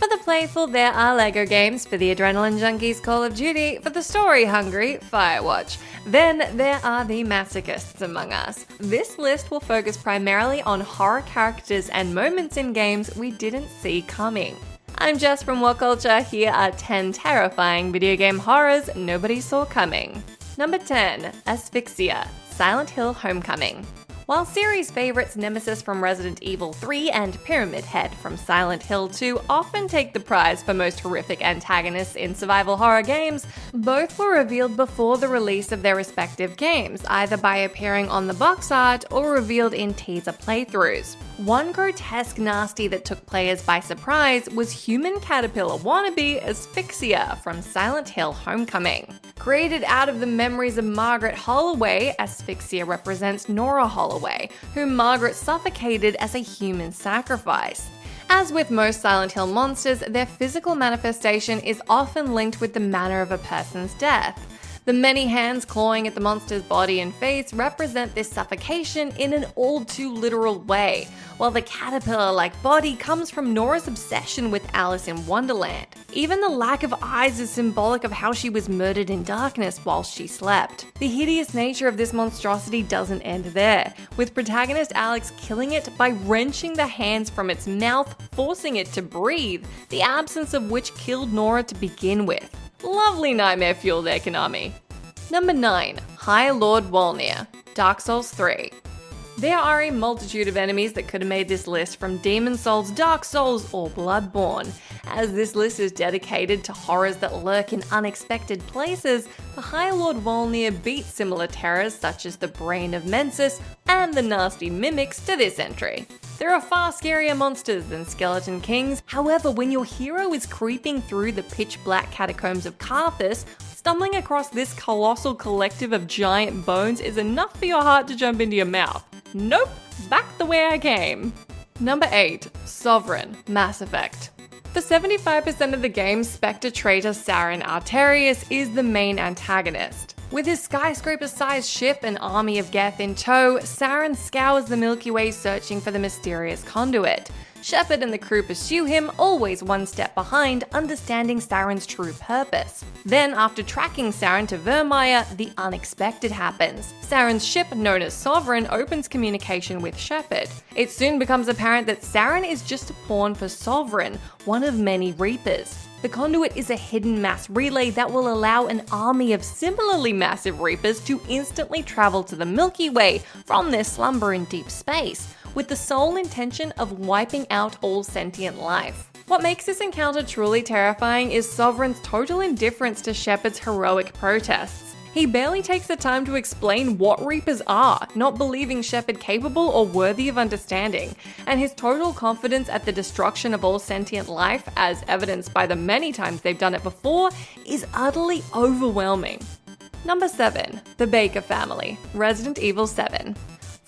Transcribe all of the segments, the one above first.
For the playful, there are LEGO games. For the adrenaline junkies, Call of Duty. For the story hungry, Firewatch. Then there are the masochists among us. This list will focus primarily on horror characters and moments in games we didn't see coming. I'm Jess from What Culture. Here are 10 terrifying video game horrors nobody saw coming. Number 10 Asphyxia Silent Hill Homecoming. While series favorites Nemesis from Resident Evil 3 and Pyramid Head from Silent Hill 2 often take the prize for most horrific antagonists in survival horror games, both were revealed before the release of their respective games, either by appearing on the box art or revealed in teaser playthroughs. One grotesque nasty that took players by surprise was human caterpillar wannabe Asphyxia from Silent Hill Homecoming. Created out of the memories of Margaret Holloway, Asphyxia represents Nora Holloway, whom Margaret suffocated as a human sacrifice. As with most Silent Hill monsters, their physical manifestation is often linked with the manner of a person's death. The many hands clawing at the monster's body and face represent this suffocation in an all too literal way, while the caterpillar like body comes from Nora's obsession with Alice in Wonderland. Even the lack of eyes is symbolic of how she was murdered in darkness while she slept. The hideous nature of this monstrosity doesn't end there, with protagonist Alex killing it by wrenching the hands from its mouth, forcing it to breathe, the absence of which killed Nora to begin with. Lovely nightmare fuel there, Konami. Number 9. High Lord Wolnir, Dark Souls 3. There are a multitude of enemies that could have made this list from Demon's Souls, Dark Souls, or Bloodborne. As this list is dedicated to horrors that lurk in unexpected places, the High Lord Wolnir beats similar terrors such as the Brain of Mensis and the nasty mimics to this entry. There are far scarier monsters than Skeleton Kings, however, when your hero is creeping through the pitch black catacombs of Carthus, stumbling across this colossal collective of giant bones is enough for your heart to jump into your mouth. Nope, back the way I came. Number 8 Sovereign Mass Effect. For 75% of the game, Spectre traitor Saren Arterius is the main antagonist. With his skyscraper sized ship and army of Geth in tow, Saren scours the Milky Way searching for the mysterious conduit. Shepard and the crew pursue him, always one step behind, understanding Saren's true purpose. Then, after tracking Saren to Virmire, the unexpected happens. Saren's ship, known as Sovereign, opens communication with Shepard. It soon becomes apparent that Saren is just a pawn for Sovereign, one of many Reapers. The conduit is a hidden mass relay that will allow an army of similarly massive Reapers to instantly travel to the Milky Way from their slumber in deep space, with the sole intention of wiping out all sentient life. What makes this encounter truly terrifying is Sovereign's total indifference to Shepard's heroic protests. He barely takes the time to explain what Reapers are, not believing Shepard capable or worthy of understanding, and his total confidence at the destruction of all sentient life, as evidenced by the many times they've done it before, is utterly overwhelming. Number 7. The Baker Family, Resident Evil 7.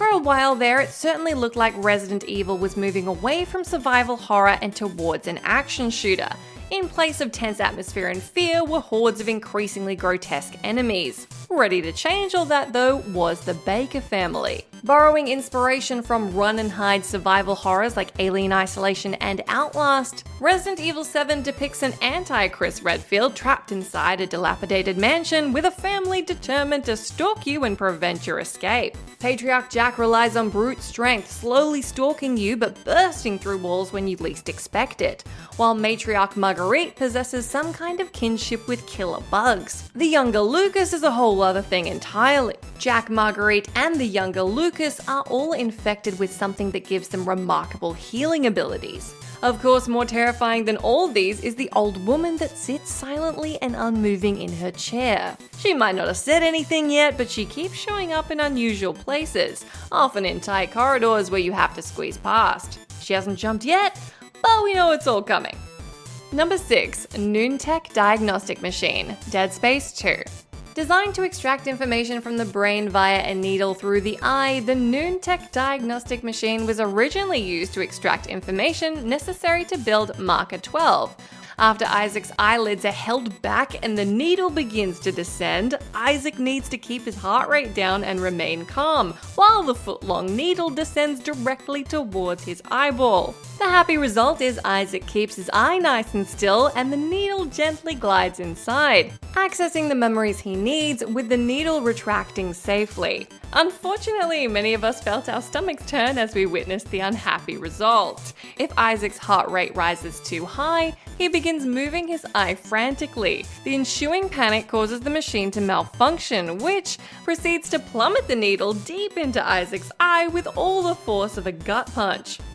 For a while there, it certainly looked like Resident Evil was moving away from survival horror and towards an action shooter. In place of tense atmosphere and fear were hordes of increasingly grotesque enemies. Ready to change all that though was the Baker family. Borrowing inspiration from run and hide survival horrors like Alien Isolation and Outlast, Resident Evil 7 depicts an anti Chris Redfield trapped inside a dilapidated mansion with a family determined to stalk you and prevent your escape. Patriarch Jack relies on brute strength, slowly stalking you but bursting through walls when you least expect it, while matriarch Marguerite possesses some kind of kinship with killer bugs. The younger Lucas is a whole other thing entirely. Jack, Marguerite, and the younger Lucas are all infected with something that gives them remarkable healing abilities. Of course, more terrifying than all these is the old woman that sits silently and unmoving in her chair. She might not have said anything yet, but she keeps showing up in unusual places, often in tight corridors where you have to squeeze past. She hasn't jumped yet, but we know it's all coming. Number 6 Noontech Diagnostic Machine, Dead Space 2. Designed to extract information from the brain via a needle through the eye, the Noontech diagnostic machine was originally used to extract information necessary to build Marker 12. After Isaac's eyelids are held back and the needle begins to descend, Isaac needs to keep his heart rate down and remain calm, while the foot long needle descends directly towards his eyeball. The happy result is Isaac keeps his eye nice and still and the needle gently glides inside, accessing the memories he needs with the needle retracting safely. Unfortunately, many of us felt our stomachs turn as we witnessed the unhappy result. If Isaac's heart rate rises too high, he begins moving his eye frantically. The ensuing panic causes the machine to malfunction, which proceeds to plummet the needle deep into Isaac's eye with all the force of a gut punch.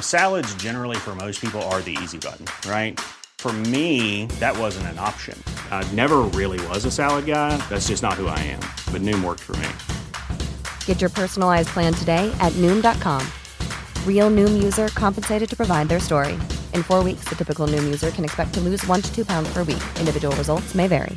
Salads, generally, for most people, are the easy button, right? For me, that wasn't an option. I never really was a salad guy. That's just not who I am. But Noom worked for me. Get your personalized plan today at Noom.com. Real Noom user compensated to provide their story. In four weeks, the typical Noom user can expect to lose one to two pounds per week. Individual results may vary.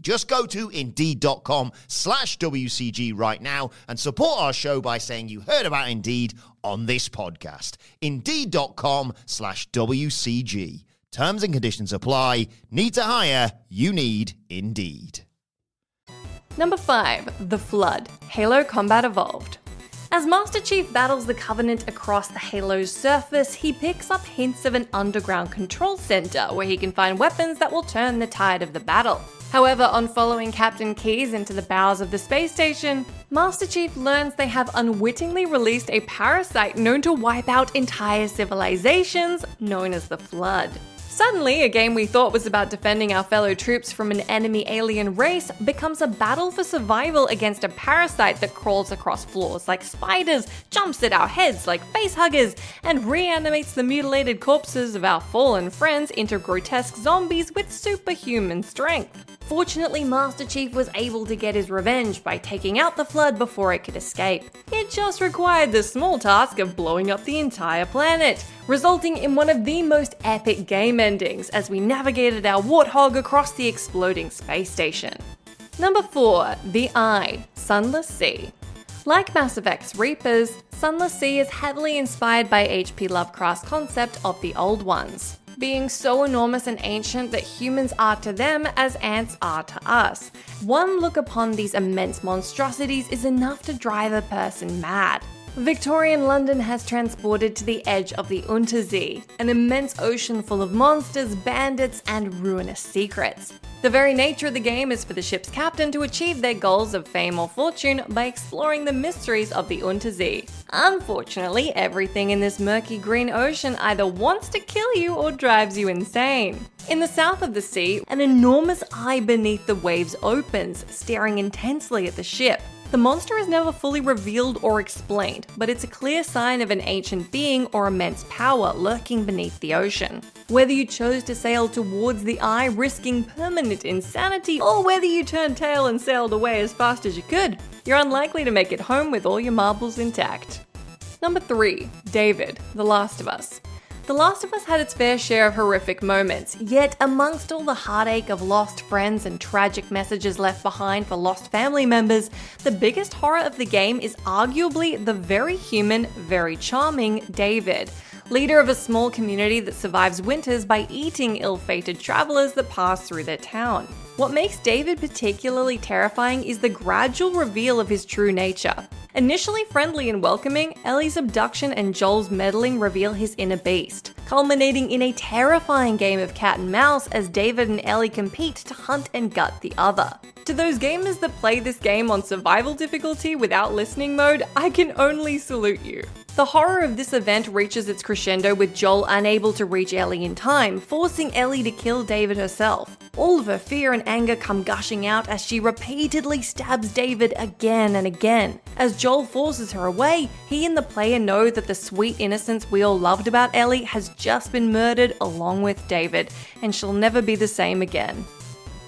Just go to indeed.com slash WCG right now and support our show by saying you heard about Indeed on this podcast. Indeed.com slash WCG. Terms and conditions apply. Need to hire? You need Indeed. Number 5 The Flood Halo Combat Evolved. As Master Chief battles the Covenant across the Halo's surface, he picks up hints of an underground control center where he can find weapons that will turn the tide of the battle. However, on following Captain Keyes into the bowels of the space station, Master Chief learns they have unwittingly released a parasite known to wipe out entire civilizations, known as the Flood. Suddenly, a game we thought was about defending our fellow troops from an enemy alien race becomes a battle for survival against a parasite that crawls across floors like spiders, jumps at our heads like facehuggers, and reanimates the mutilated corpses of our fallen friends into grotesque zombies with superhuman strength. Fortunately, Master Chief was able to get his revenge by taking out the flood before it could escape. It just required the small task of blowing up the entire planet, resulting in one of the most epic game endings as we navigated our warthog across the exploding space station. Number 4 The Eye Sunless Sea. Like Mass Effect's Reapers, Sunless Sea is heavily inspired by H.P. Lovecraft's concept of the Old Ones, being so enormous and ancient that humans are to them as ants are to us. One look upon these immense monstrosities is enough to drive a person mad. Victorian London has transported to the edge of the Unterzee, an immense ocean full of monsters, bandits, and ruinous secrets. The very nature of the game is for the ship's captain to achieve their goals of fame or fortune by exploring the mysteries of the Unterzee. Unfortunately, everything in this murky green ocean either wants to kill you or drives you insane. In the south of the sea, an enormous eye beneath the waves opens, staring intensely at the ship. The monster is never fully revealed or explained, but it's a clear sign of an ancient being or immense power lurking beneath the ocean. Whether you chose to sail towards the eye, risking permanent insanity, or whether you turned tail and sailed away as fast as you could, you're unlikely to make it home with all your marbles intact. Number 3 David, The Last of Us. The Last of Us had its fair share of horrific moments, yet, amongst all the heartache of lost friends and tragic messages left behind for lost family members, the biggest horror of the game is arguably the very human, very charming David. Leader of a small community that survives winters by eating ill fated travelers that pass through their town. What makes David particularly terrifying is the gradual reveal of his true nature. Initially friendly and welcoming, Ellie's abduction and Joel's meddling reveal his inner beast, culminating in a terrifying game of cat and mouse as David and Ellie compete to hunt and gut the other. To those gamers that play this game on survival difficulty without listening mode, I can only salute you. The horror of this event reaches its crescendo with Joel unable to reach Ellie in time, forcing Ellie to kill David herself. All of her fear and anger come gushing out as she repeatedly stabs David again and again. As Joel forces her away, he and the player know that the sweet innocence we all loved about Ellie has just been murdered along with David, and she'll never be the same again.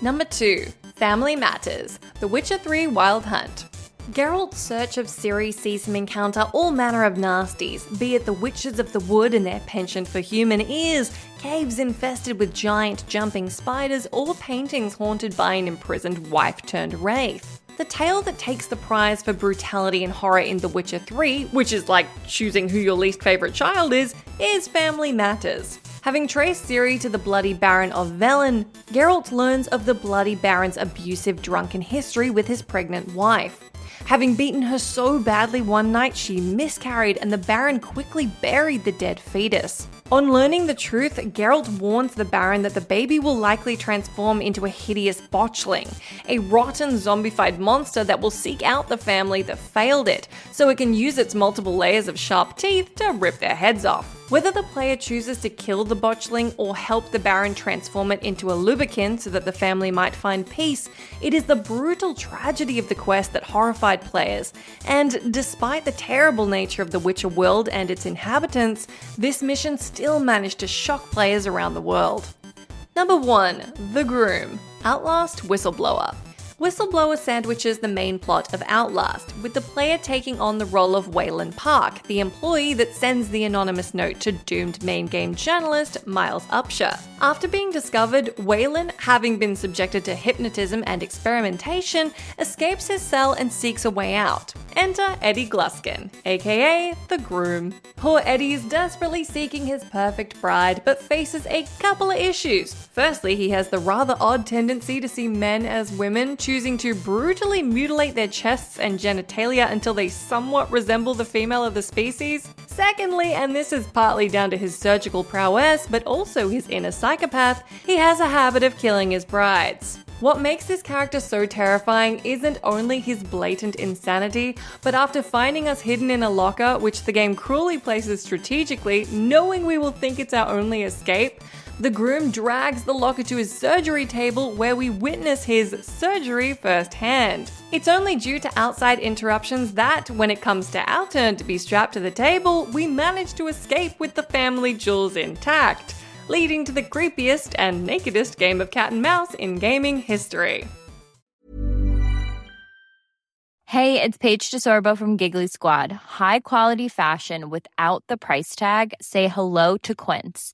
Number 2 Family Matters The Witcher 3 Wild Hunt. Geralt's search of Ciri sees him encounter all manner of nasties, be it the witches of the wood and their penchant for human ears, caves infested with giant jumping spiders, or paintings haunted by an imprisoned wife turned wraith. The tale that takes the prize for brutality and horror in The Witcher 3, which is like choosing who your least favourite child is, is Family Matters. Having traced Ciri to the Bloody Baron of Velen, Geralt learns of the Bloody Baron's abusive drunken history with his pregnant wife. Having beaten her so badly one night, she miscarried, and the Baron quickly buried the dead fetus. On learning the truth, Geralt warns the Baron that the baby will likely transform into a hideous botchling, a rotten zombified monster that will seek out the family that failed it, so it can use its multiple layers of sharp teeth to rip their heads off. Whether the player chooses to kill the botchling or help the Baron transform it into a Lubberkin so that the family might find peace, it is the brutal tragedy of the quest that horrified players. And despite the terrible nature of the Witcher world and its inhabitants, this mission still managed to shock players around the world. Number 1 The Groom Outlast Whistleblower. Whistleblower sandwiches the main plot of Outlast, with the player taking on the role of Waylon Park, the employee that sends the anonymous note to doomed main game journalist Miles Upshur. After being discovered, Waylon, having been subjected to hypnotism and experimentation, escapes his cell and seeks a way out. Enter Eddie Gluskin, aka the Groom. Poor Eddie is desperately seeking his perfect bride, but faces a couple of issues. Firstly, he has the rather odd tendency to see men as women, to brutally mutilate their chests and genitalia until they somewhat resemble the female of the species. Secondly, and this is partly down to his surgical prowess, but also his inner psychopath, he has a habit of killing his brides. What makes this character so terrifying isn't only his blatant insanity, but after finding us hidden in a locker, which the game cruelly places strategically, knowing we will think it's our only escape, the groom drags the locker to his surgery table where we witness his surgery firsthand. It's only due to outside interruptions that, when it comes to our turn to be strapped to the table, we manage to escape with the family jewels intact. leading to the creepiest and nakedest game of cat and mouse in gaming history. Hey, it's Paige DeSorbo from Giggly Squad. High quality fashion without the price tag? Say hello to Quince.